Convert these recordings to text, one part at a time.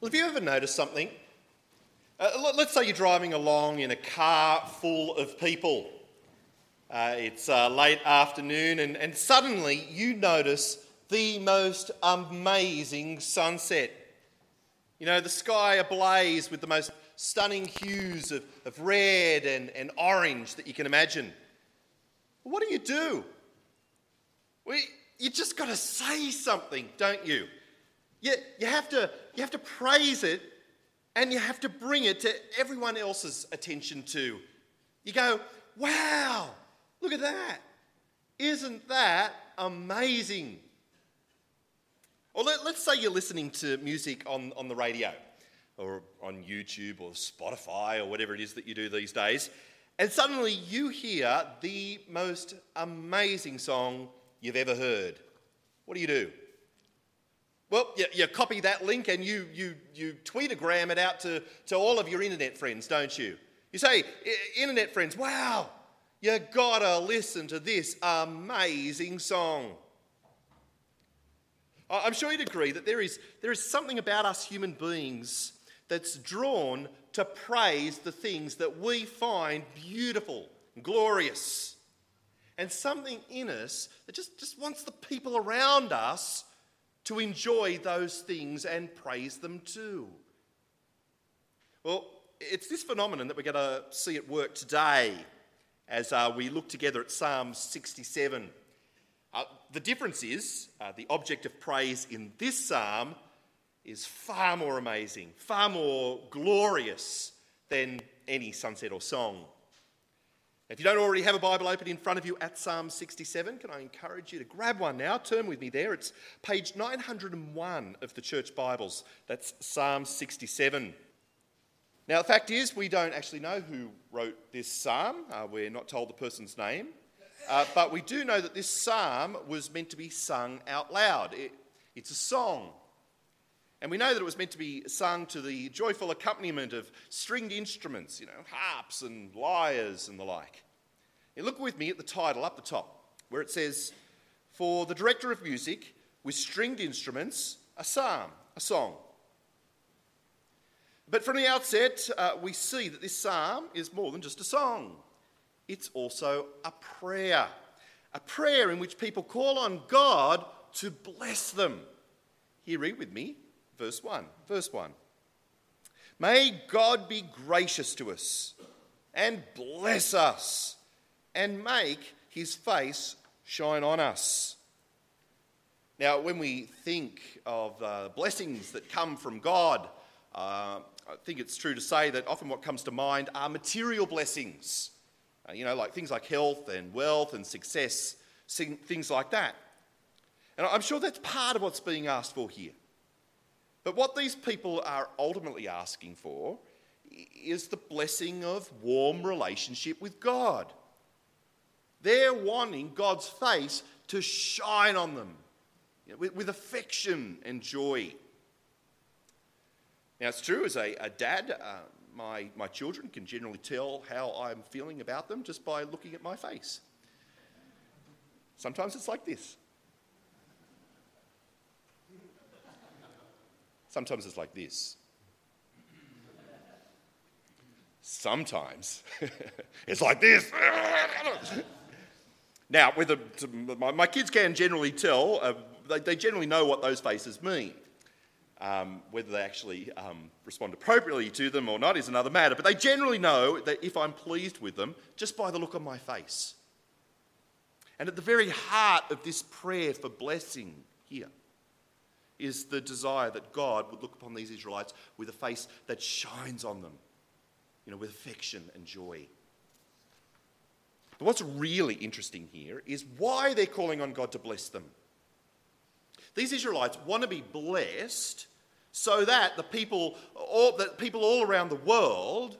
Well, have you ever noticed something? Uh, let's say you're driving along in a car full of people. Uh, it's uh, late afternoon, and, and suddenly you notice the most amazing sunset. You know, the sky ablaze with the most stunning hues of, of red and, and orange that you can imagine. What do you do? Well, you just got to say something, don't you? You, you, have to, you have to praise it and you have to bring it to everyone else's attention too. You go, wow, look at that. Isn't that amazing? Or let, us say you're listening to music on, on the radio or on YouTube or Spotify or whatever it is that you do these days, and suddenly you hear the most amazing song you've ever heard. What do you do? Well, you, you, copy that link and you, you, you tweetagram it out to, to all of your internet friends, don't you? You say, Internet friends, wow, you gotta listen to this amazing song. I'm sure you'd agree that there is, there is something about us human beings that's drawn to praise the things that we find beautiful, glorious, and something in us that just, just wants the people around us to enjoy those things and praise them too. Well, it's this phenomenon that we're going to see at work today as uh, we look together at Psalm 67. Uh, the difference is uh, the object of praise in this psalm is far more amazing, far more glorious than any sunset or song. If you don't already have a Bible open in front of you at Psalm 67, can I encourage you to grab one now? Turn with me there. It's page 901 of the church Bibles. That's Psalm 67. Now, the fact is, we don't actually know who wrote this psalm. Uh, we're not told the person's name. Uh, but we do know that this psalm was meant to be sung out loud. It, it's a song. And we know that it was meant to be sung to the joyful accompaniment of stringed instruments, you know, harps and lyres and the like. Now look with me at the title up the top, where it says, For the director of music with stringed instruments, a psalm, a song. But from the outset, uh, we see that this psalm is more than just a song, it's also a prayer. A prayer in which people call on God to bless them. Here, read with me verse 1. Verse 1. May God be gracious to us and bless us and make his face shine on us. Now, when we think of uh, blessings that come from God, uh, I think it's true to say that often what comes to mind are material blessings. Uh, you know, like things like health and wealth and success, things like that. And I'm sure that's part of what's being asked for here. But what these people are ultimately asking for is the blessing of warm relationship with God. They're wanting God's face to shine on them you know, with, with, affection and joy. Now, it's true, as a, a dad, uh, my, my children can generally tell how I'm feeling about them just by looking at my face. Sometimes it's like this. Sometimes it's like this. Sometimes it's like this. now, with my, my, kids can generally tell, uh, they, they, generally know what those faces mean. Um, whether they actually um, respond appropriately to them or not is another matter, but they generally know that if I'm pleased with them just by the look on my face. And at the very heart of this prayer for blessing here is the desire that God would look upon these Israelites with a face that shines on them, you know, with affection and joy. But what's really interesting here is why they're calling on God to bless them. These Israelites want to be blessed so that the people, all, that people all around the world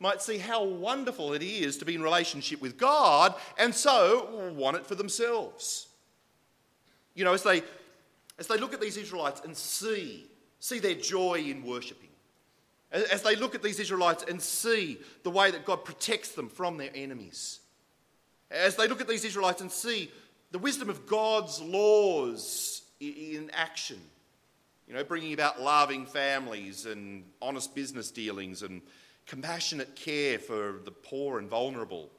might see how wonderful it is to be in relationship with God and so want it for themselves. You know, as they as they look at these Israelites and see, see their joy in worshipping, as they look at these Israelites and see the way that God protects them from their enemies, as they look at these Israelites and see the wisdom of God's laws in action, You know, bringing about loving families and honest business dealings and compassionate care for the poor and vulnerable.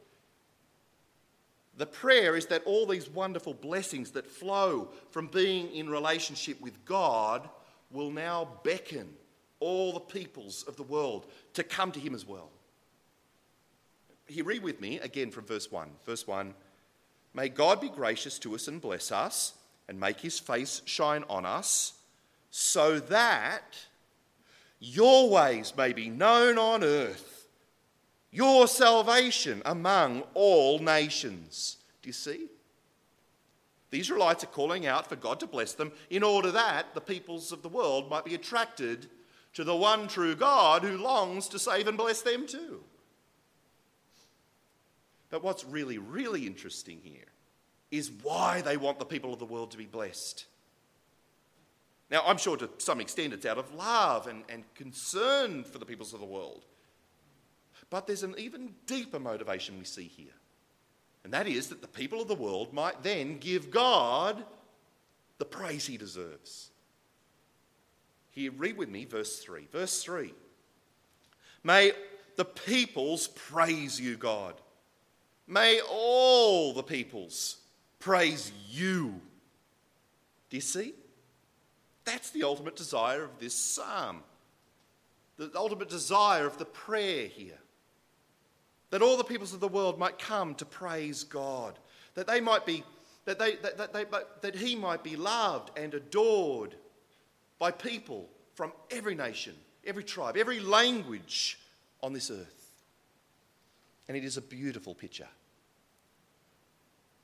The prayer is that all these wonderful blessings that flow from being in relationship with God will now beckon all the peoples of the world to come to Him as well. Here, read with me again from verse 1. Verse 1 May God be gracious to us and bless us, and make His face shine on us, so that your ways may be known on earth, your salvation among all nations. Do you see? The Israelites are calling out for God to bless them in order that the peoples of the world might be attracted to the one true God who longs to save and bless them too. But what's really, really interesting here is why they want the people of the world to be blessed. Now, I'm sure to some extent it's out of love and, and concern for the peoples of the world. But there's an even deeper motivation we see here. And that is that the people of the world might then give God the praise he deserves. Here, read with me verse 3. Verse 3 May the peoples praise you, God. May all the peoples praise you. Do you see? That's the ultimate desire of this psalm. The ultimate desire of the prayer here. That all the peoples of the world might come to praise God. That they might be, that, they, that, that, they, that he might be loved and adored by people from every nation, every tribe, every language on this earth. And it is a beautiful picture.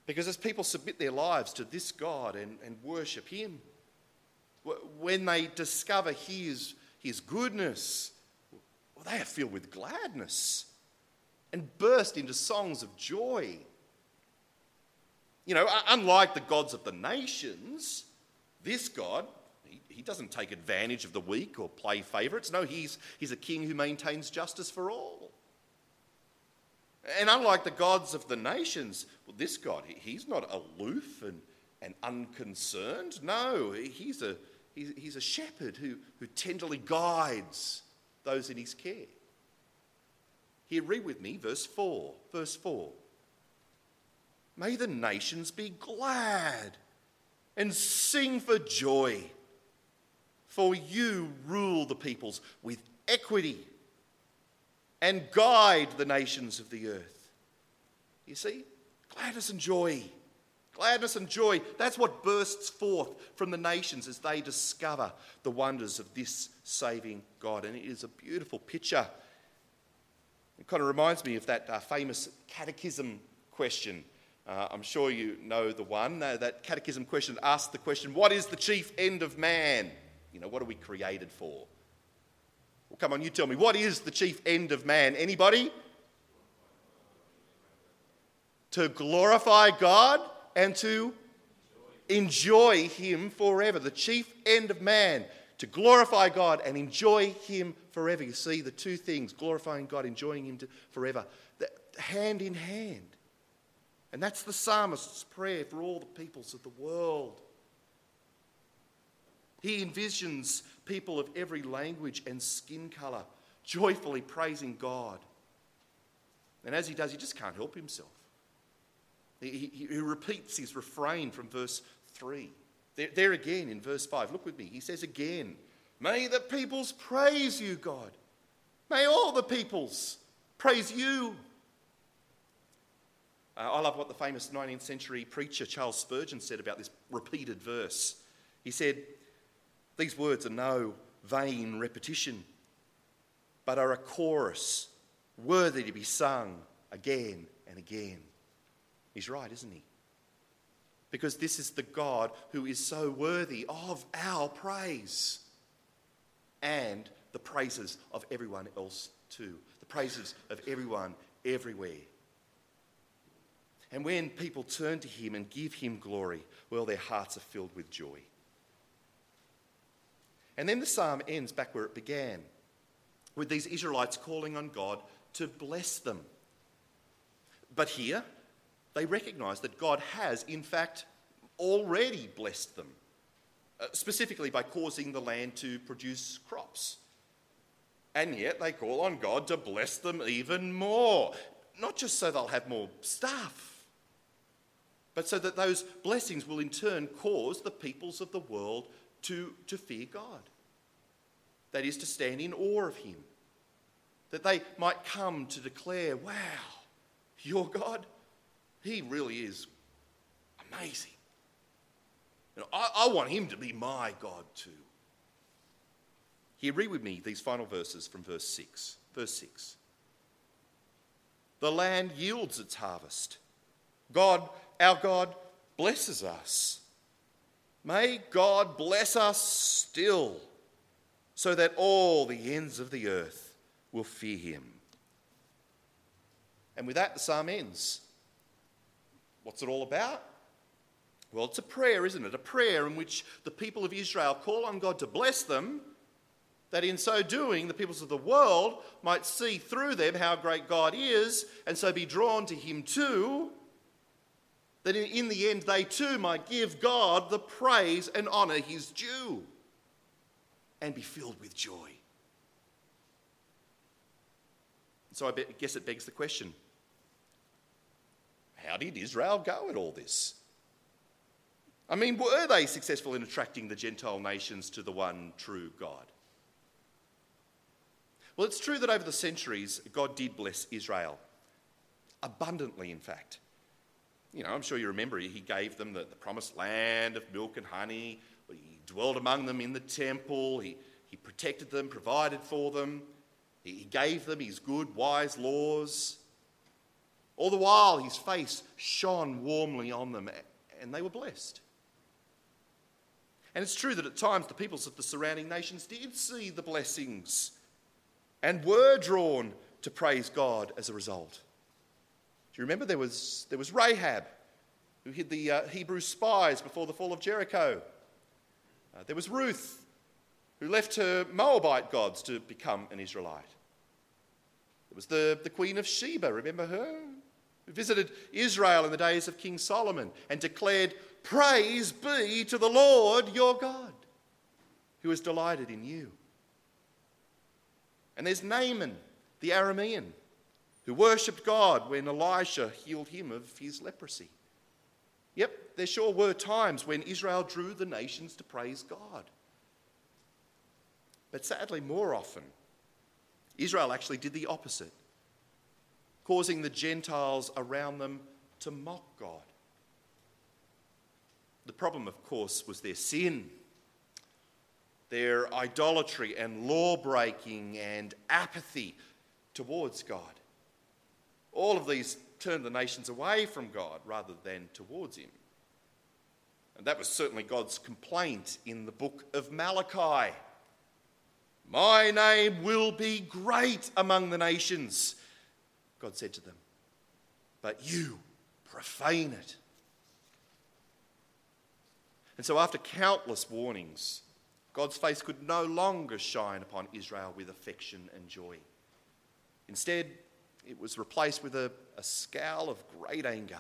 Because as people submit their lives to this God and, and worship Him, when they discover His, his goodness, well, they are filled with gladness and burst into songs of joy. You know, unlike the gods of the nations, this God, he, he doesn't take advantage of the weak or play favourites. No, he's, he's a king who maintains justice for all. And unlike the gods of the nations, well, this God, he, he's not aloof and, and unconcerned. No, he's a, he's, he's a shepherd who, who tenderly guides those in his care. Here, read with me verse 4. Verse 4. May the nations be glad and sing for joy, for you rule the peoples with equity and guide the nations of the earth. You see, gladness and joy. Gladness and joy, that's what bursts forth from the nations as they discover the wonders of this saving God. And it is a beautiful picture it kind of reminds me of that uh, famous catechism question. Uh, I'm sure you know the one. Uh, that catechism question asks the question, What is the chief end of man? You know, what are we created for? Well, come on, you tell me. What is the chief end of man? Anybody? To glorify God and to enjoy Him forever. The chief end of man to glorify God and enjoy Him forever. You see, the two things, glorifying God, enjoying Him forever, hand in hand. And that's the psalmist's prayer for all the peoples of the world. He envisions people of every language and skin colour joyfully praising God. And as he does, he just can't help himself. He, he, he repeats his refrain from verse 3. There, there again in verse 5, look with me. He says again, May the peoples praise you, God. May all the peoples praise you. Uh, I love what the famous 19th century preacher Charles Spurgeon said about this repeated verse. He said, These words are no vain repetition, but are a chorus worthy to be sung again and again. He's right, isn't he? Because this is the God who is so worthy of our praise and the praises of everyone else too. The praises of everyone everywhere. And when people turn to him and give him glory, well, their hearts are filled with joy. And then the psalm ends back where it began, with these Israelites calling on God to bless them. But here, they recognize that God has, in fact, already blessed them. uh, specifically by causing the land to produce crops. And yet they call on God to bless them even more, not just so they'll have more stuff, but so that those blessings will in turn cause the peoples of the world to, to fear God. That is, to stand in awe of Him. That they might come to declare, wow, your God, He really is amazing. I, I want Him to be my God too. Here, read with me these final verses from verse 6. Verse 6. The land yields its harvest. God, our God, blesses us. May God bless us still, so that all the ends of the earth will fear him. And with that, the psalm ends. What's it all about? Well, it's a prayer, isn't it? A prayer in which the people of Israel call on God to bless them, that in so doing, the peoples of the world might see through them how great God is, and so be drawn to Him too. That in the end, they too might give God the praise and honour His due and be filled with joy. So I guess it begs the question how did Israel go at all this? I mean, were they successful in attracting the Gentile nations to the one true God? Well, it's true that over the centuries, God did bless Israel. Abundantly, in fact. You know, I'm sure you remember he gave them the, the promised land of milk and honey. He dwelled among them in the temple. He, he protected them, provided for them. He, he gave them his good, wise laws. All the while, his face shone warmly on them, and they were blessed. And it's true that at times the peoples of the surrounding nations did see the blessings and were drawn to praise God as a result. Do you remember there was, there was Rahab, who hid the uh, Hebrew spies before the fall of Jericho? Uh, there was Ruth, who left her Moabite gods to become an Israelite. There was the, the Queen of Sheba, remember her? Visited Israel in the days of King Solomon and declared, Praise be to the Lord your God, who is delighted in you. And there's Naaman, the Aramean, who worshipped God when Elisha healed him of his leprosy. Yep, there sure were times when Israel drew the nations to praise God. But sadly, more often, Israel actually did the opposite, causing the Gentiles around them to mock God. The problem, of course, was their sin, their idolatry and law breaking and apathy towards God. All of these turned the nations away from God rather than towards Him. And that was certainly God's complaint in the book of Malachi. My name will be great among the nations, God said to them. But you profane it. And so, after countless warnings, God's face could no longer shine upon Israel with affection and joy. Instead, it was replaced with a, a scowl of great anger,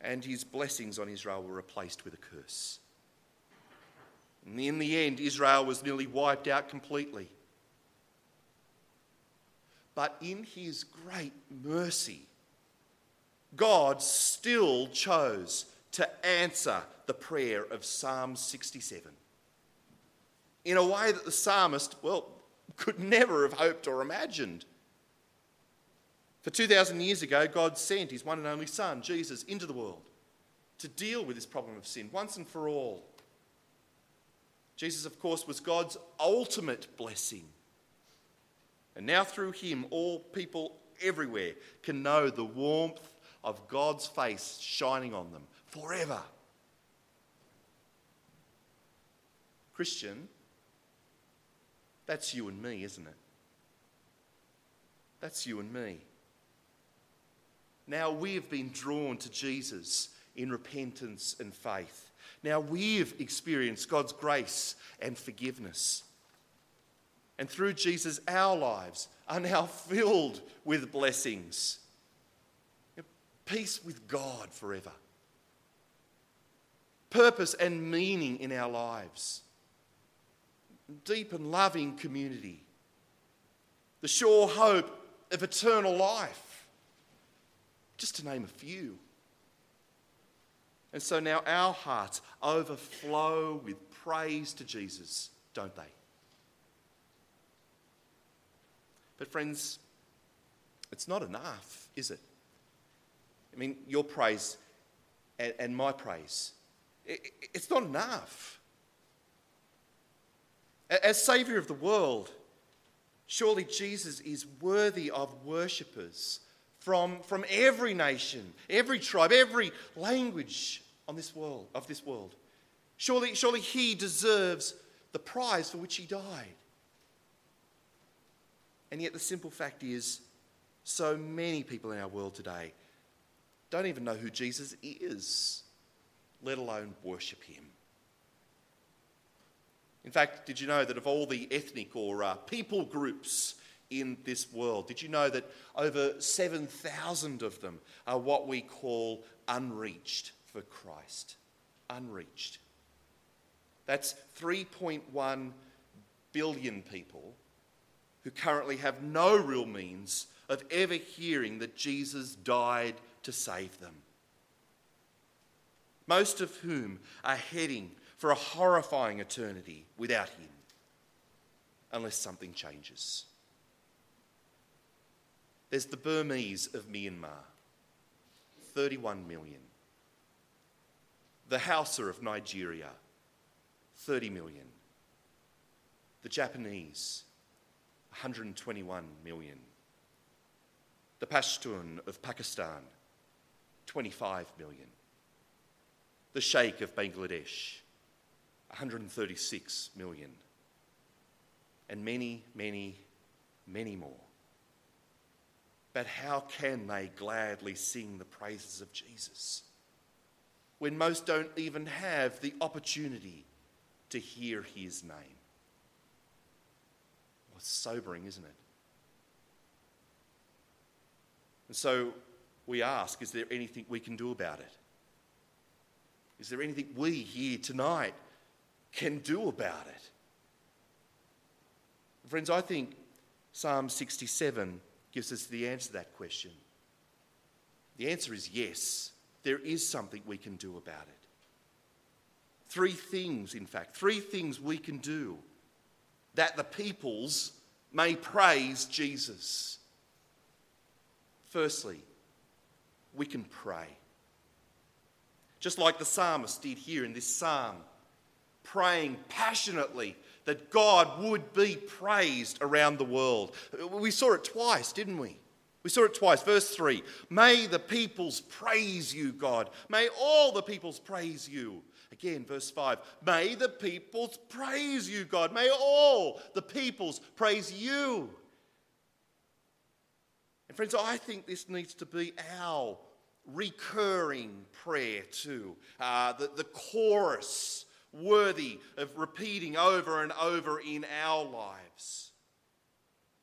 and his blessings on Israel were replaced with a curse. And in the end, Israel was nearly wiped out completely. But in his great mercy, God still chose to answer the prayer of Psalm 67 in a way that the psalmist, well, could never have hoped or imagined. For 2,000 years ago, God sent his one and only Son, Jesus, into the world to deal with this problem of sin once and for all. Jesus, of course, was God's ultimate blessing. And now, through him, all people everywhere can know the warmth of God's face shining on them forever. Christian, that's you and me, isn't it? That's you and me. Now we have been drawn to Jesus in repentance and faith. Now we've experienced God's grace and forgiveness. And through Jesus, our lives are now filled with blessings. Peace with God forever. purpose and meaning in our lives, deep and loving community, the sure hope of eternal life, just to name a few. And so now our hearts overflow with praise to Jesus, don't they? But, friends, it's not enough, is it? I mean, your praise and, and my praise, it, it's not enough. As Saviour of the world, surely Jesus is worthy of worshippers from, from every nation, every tribe, every language on this world, of this world. Surely, surely he deserves the prize for which he died. And yet, the simple fact is, so many people in our world today don't even know who Jesus is, let alone worship him. In fact, did you know that of all the ethnic or uh, people groups in this world, did you know that over 7,000 of them are what we call unreached for Christ? Unreached. That's 3.1 billion people who currently have no real means of ever hearing that Jesus died to save them. Most of whom are heading for a horrifying eternity without Him, unless something changes. There's the Burmese of Myanmar, 31 million. The Hausa of Nigeria, 30 million. The Japanese, 121 million. The Pashtun of Pakistan, 25 million. The Sheikh of Bangladesh, 136 million. And many, many, many more. But how can they gladly sing the praises of Jesus when most don't even have the opportunity to hear his name? It's sobering, isn't it? And so we ask is there anything we can do about it? Is there anything we here tonight can do about it? Friends, I think Psalm 67 gives us the answer to that question. The answer is yes, there is something we can do about it. Three things, in fact, three things we can do that the peoples may praise Jesus. Firstly, we can pray. Just like the psalmist did here in this psalm, praying passionately that God would be praised around the world. We saw it twice, didn't we? We saw it twice. Verse 3 May the peoples praise you, God. May all the peoples praise you. Again, verse 5 May the peoples praise you, God. May all the peoples praise you. And friends, I think this needs to be our recurring prayer too. Uh, the, the chorus worthy of repeating over and over in our lives.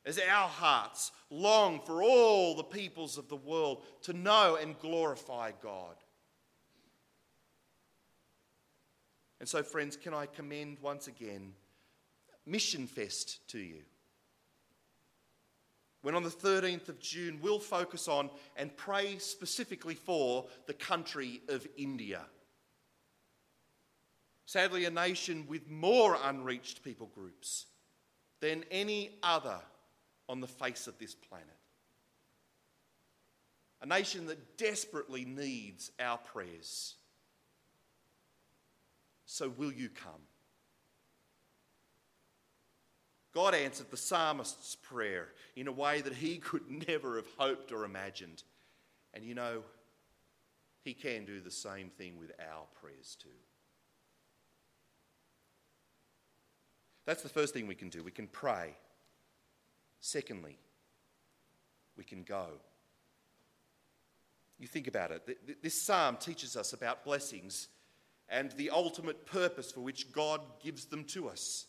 As our hearts long for all the peoples of the world to know and glorify God. And so, friends, can I commend once again Mission Fest to you? When on the 13th of June, we'll focus on and pray specifically for the country of India. Sadly, a nation with more unreached people groups than any other on the face of this planet. A nation that desperately needs our prayers. So, will you come? God answered the psalmist's prayer in a way that he could never have hoped or imagined. And you know, he can do the same thing with our prayers too. That's the first thing we can do. We can pray. Secondly, we can go. You think about it. This psalm teaches us about blessings and the ultimate purpose for which God gives them to us.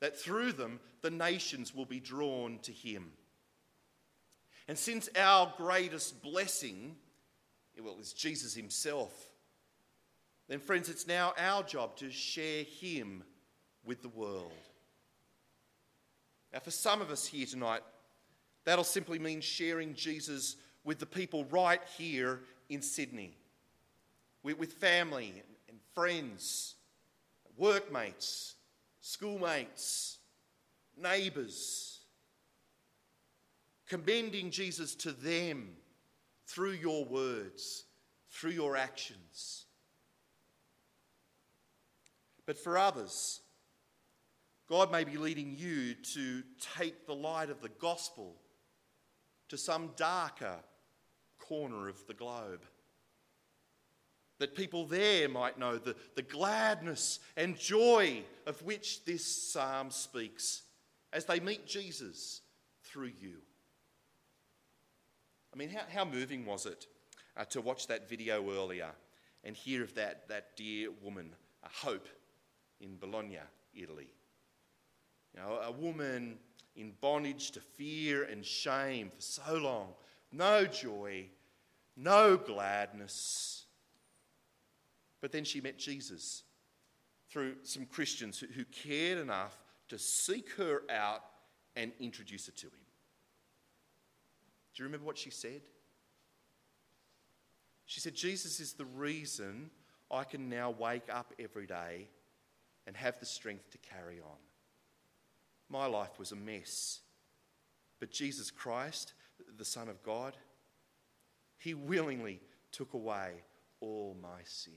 That through them, the nations will be drawn to Him. And since our greatest blessing, well, is Jesus Himself, then, friends, it's now our job to share Him with the world. Now, for some of us here tonight, that'll simply mean sharing Jesus with the people right here in Sydney, with, family and friends, workmates, schoolmates, neighbours, commending Jesus to them through your words, through your actions. But for others, God may be leading you to take the light of the gospel to some darker corner of the globe. That people there might know the, the gladness and joy of which this psalm speaks as they meet Jesus through you. I mean, how, how moving was it uh, to watch that video earlier and hear of that, that dear woman, uh, Hope, in Bologna, Italy? You know, a woman in bondage to fear and shame for so long, no joy, no gladness. But then she met Jesus through some Christians who, cared enough to seek her out and introduce her to him. Do you remember what she said? She said, Jesus is the reason I can now wake up every day and have the strength to carry on. My life was a mess. But Jesus Christ, the Son of God, He willingly took away all my sin.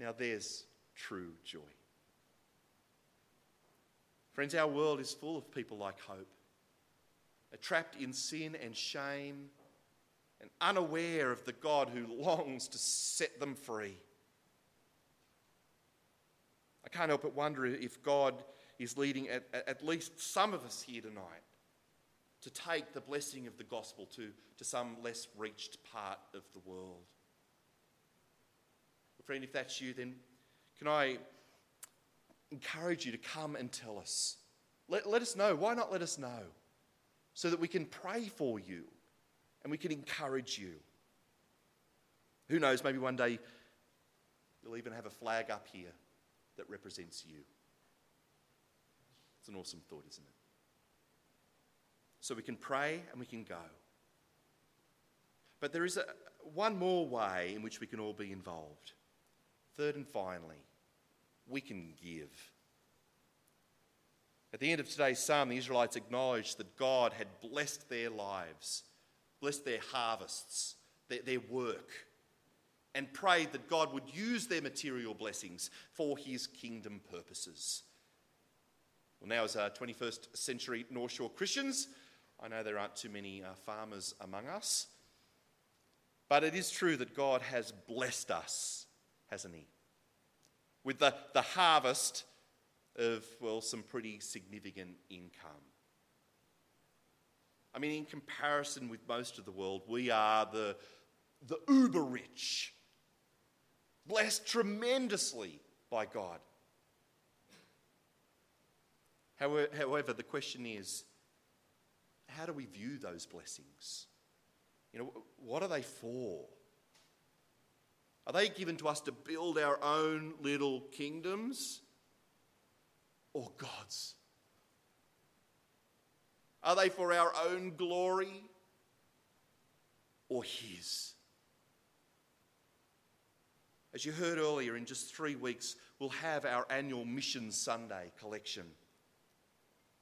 Now there's true joy. Friends, our world is full of people like Hope, uh, trapped in sin and shame and unaware of the God who longs to set them free. I can't help but wonder if God is leading at, at least some of us here tonight to take the blessing of the gospel to, to some less reached part of the world. Friend, if that's you, then can I encourage you to come and tell us? Let, let us know. Why not let us know? So that we can pray for you and we can encourage you. Who knows, maybe one day you'll even have a flag up here that represents you. It's an awesome thought, isn't it? So we can pray and we can go. But there is a, one more way in which we can all be involved. Third and finally, we can give. At the end of today's psalm, the Israelites acknowledged that God had blessed their lives, blessed their harvests, their, their work, and prayed that God would use their material blessings for his kingdom purposes. Well, now, as uh, 21st century North Shore Christians, I know there aren't too many uh, farmers among us, but it is true that God has blessed us, hasn't He? With the, the harvest of, well, some pretty significant income. I mean, in comparison with most of the world, we are the, the uber rich, blessed tremendously by God. However, the question is how do we view those blessings? You know, what are they for? Are they given to us to build our own little kingdoms or God's? Are they for our own glory or His? As you heard earlier, in just three weeks, we'll have our annual Mission Sunday collection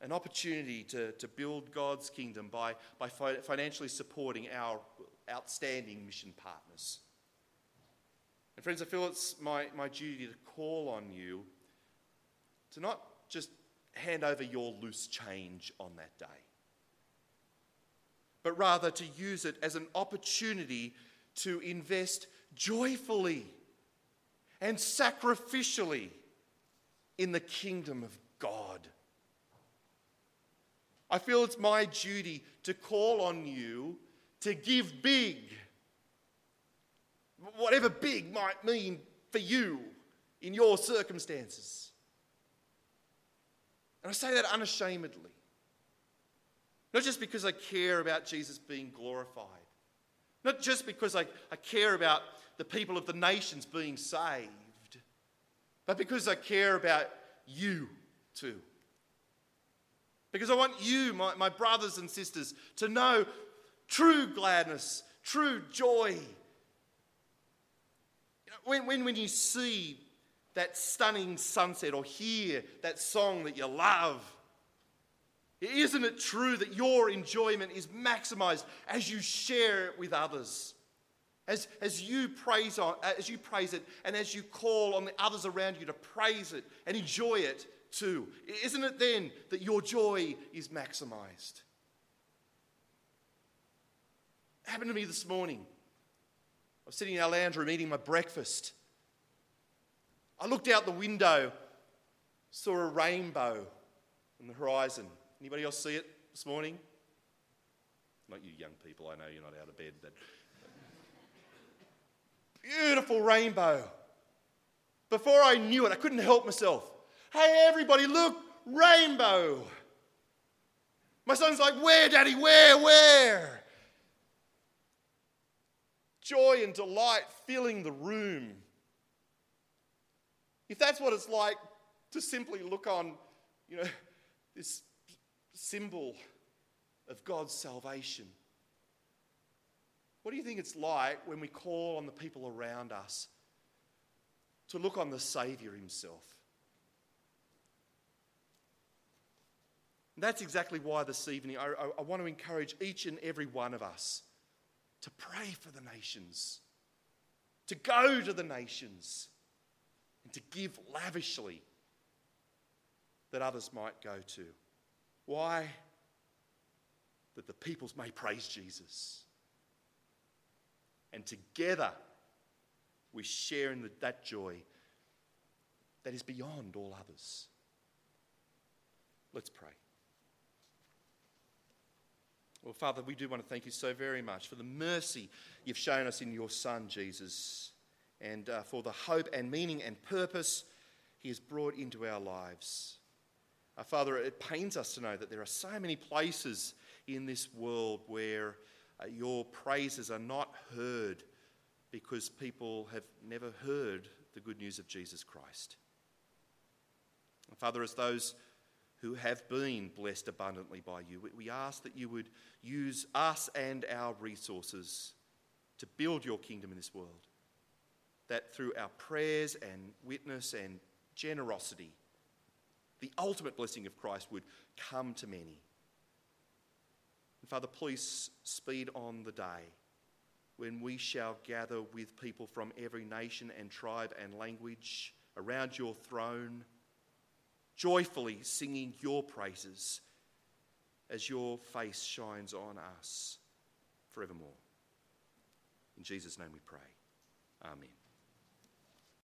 an opportunity to, to build God's kingdom by, by financially supporting our outstanding mission partners. And, friends, I feel it's my, my duty to call on you to not just hand over your loose change on that day, but rather to use it as an opportunity to invest joyfully and sacrificially in the kingdom of God. I feel it's my duty to call on you to give big, whatever big might mean for you in your circumstances. And I say that unashamedly. Not just because I care about Jesus being glorified, not just because I, I care about the people of the nations being saved, but because I care about you too. Because I want you, my, my brothers and sisters, to know true gladness, true joy. When, when, when you see that stunning sunset or hear that song that you love, isn't it true that your enjoyment is maximized as you share it with others? As, as, you praise on, uh, as you praise it and as you call on the others around you to praise it and enjoy it too. Isn't it then that your joy is maximized? It happened to me this morning. I was sitting in our lounge room eating my breakfast. I looked out the window, saw a rainbow on the horizon. Anybody else see it this morning? Not you young people, I know you're not out of bed, but beautiful rainbow. Before I knew it, I couldn't help myself. Hey, everybody, look, rainbow. My son's like, Where, Daddy? Where? Where? Joy and delight filling the room. If that's what it's like to simply look on, you know, this symbol of God's salvation. What do you think it's like when we call on the people around us to look on the Saviour Himself? And that's exactly why this evening I, I, I want to encourage each and every one of us to pray for the nations, to go to the nations, and to give lavishly that others might go to. Why? That the peoples may praise Jesus. And together we share in the, that joy that is beyond all others. Let's pray. Well, Father, we do want to thank you so very much for the mercy you've shown us in your Son, Jesus, and uh, for the hope and meaning and purpose he has brought into our lives. Uh, Father, it pains us to know that there are so many places in this world where uh, your praises are not heard because people have never heard the good news of Jesus Christ. Father, as those who have been blessed abundantly by you, we ask that you would use us and our resources to build your kingdom in this world. That through our prayers and witness and generosity, the ultimate blessing of Christ would come to many. And Father, please speed on the day when we shall gather with people from every nation and tribe and language around your throne, joyfully singing your praises as your face shines on us forevermore. In Jesus' name we pray. Amen.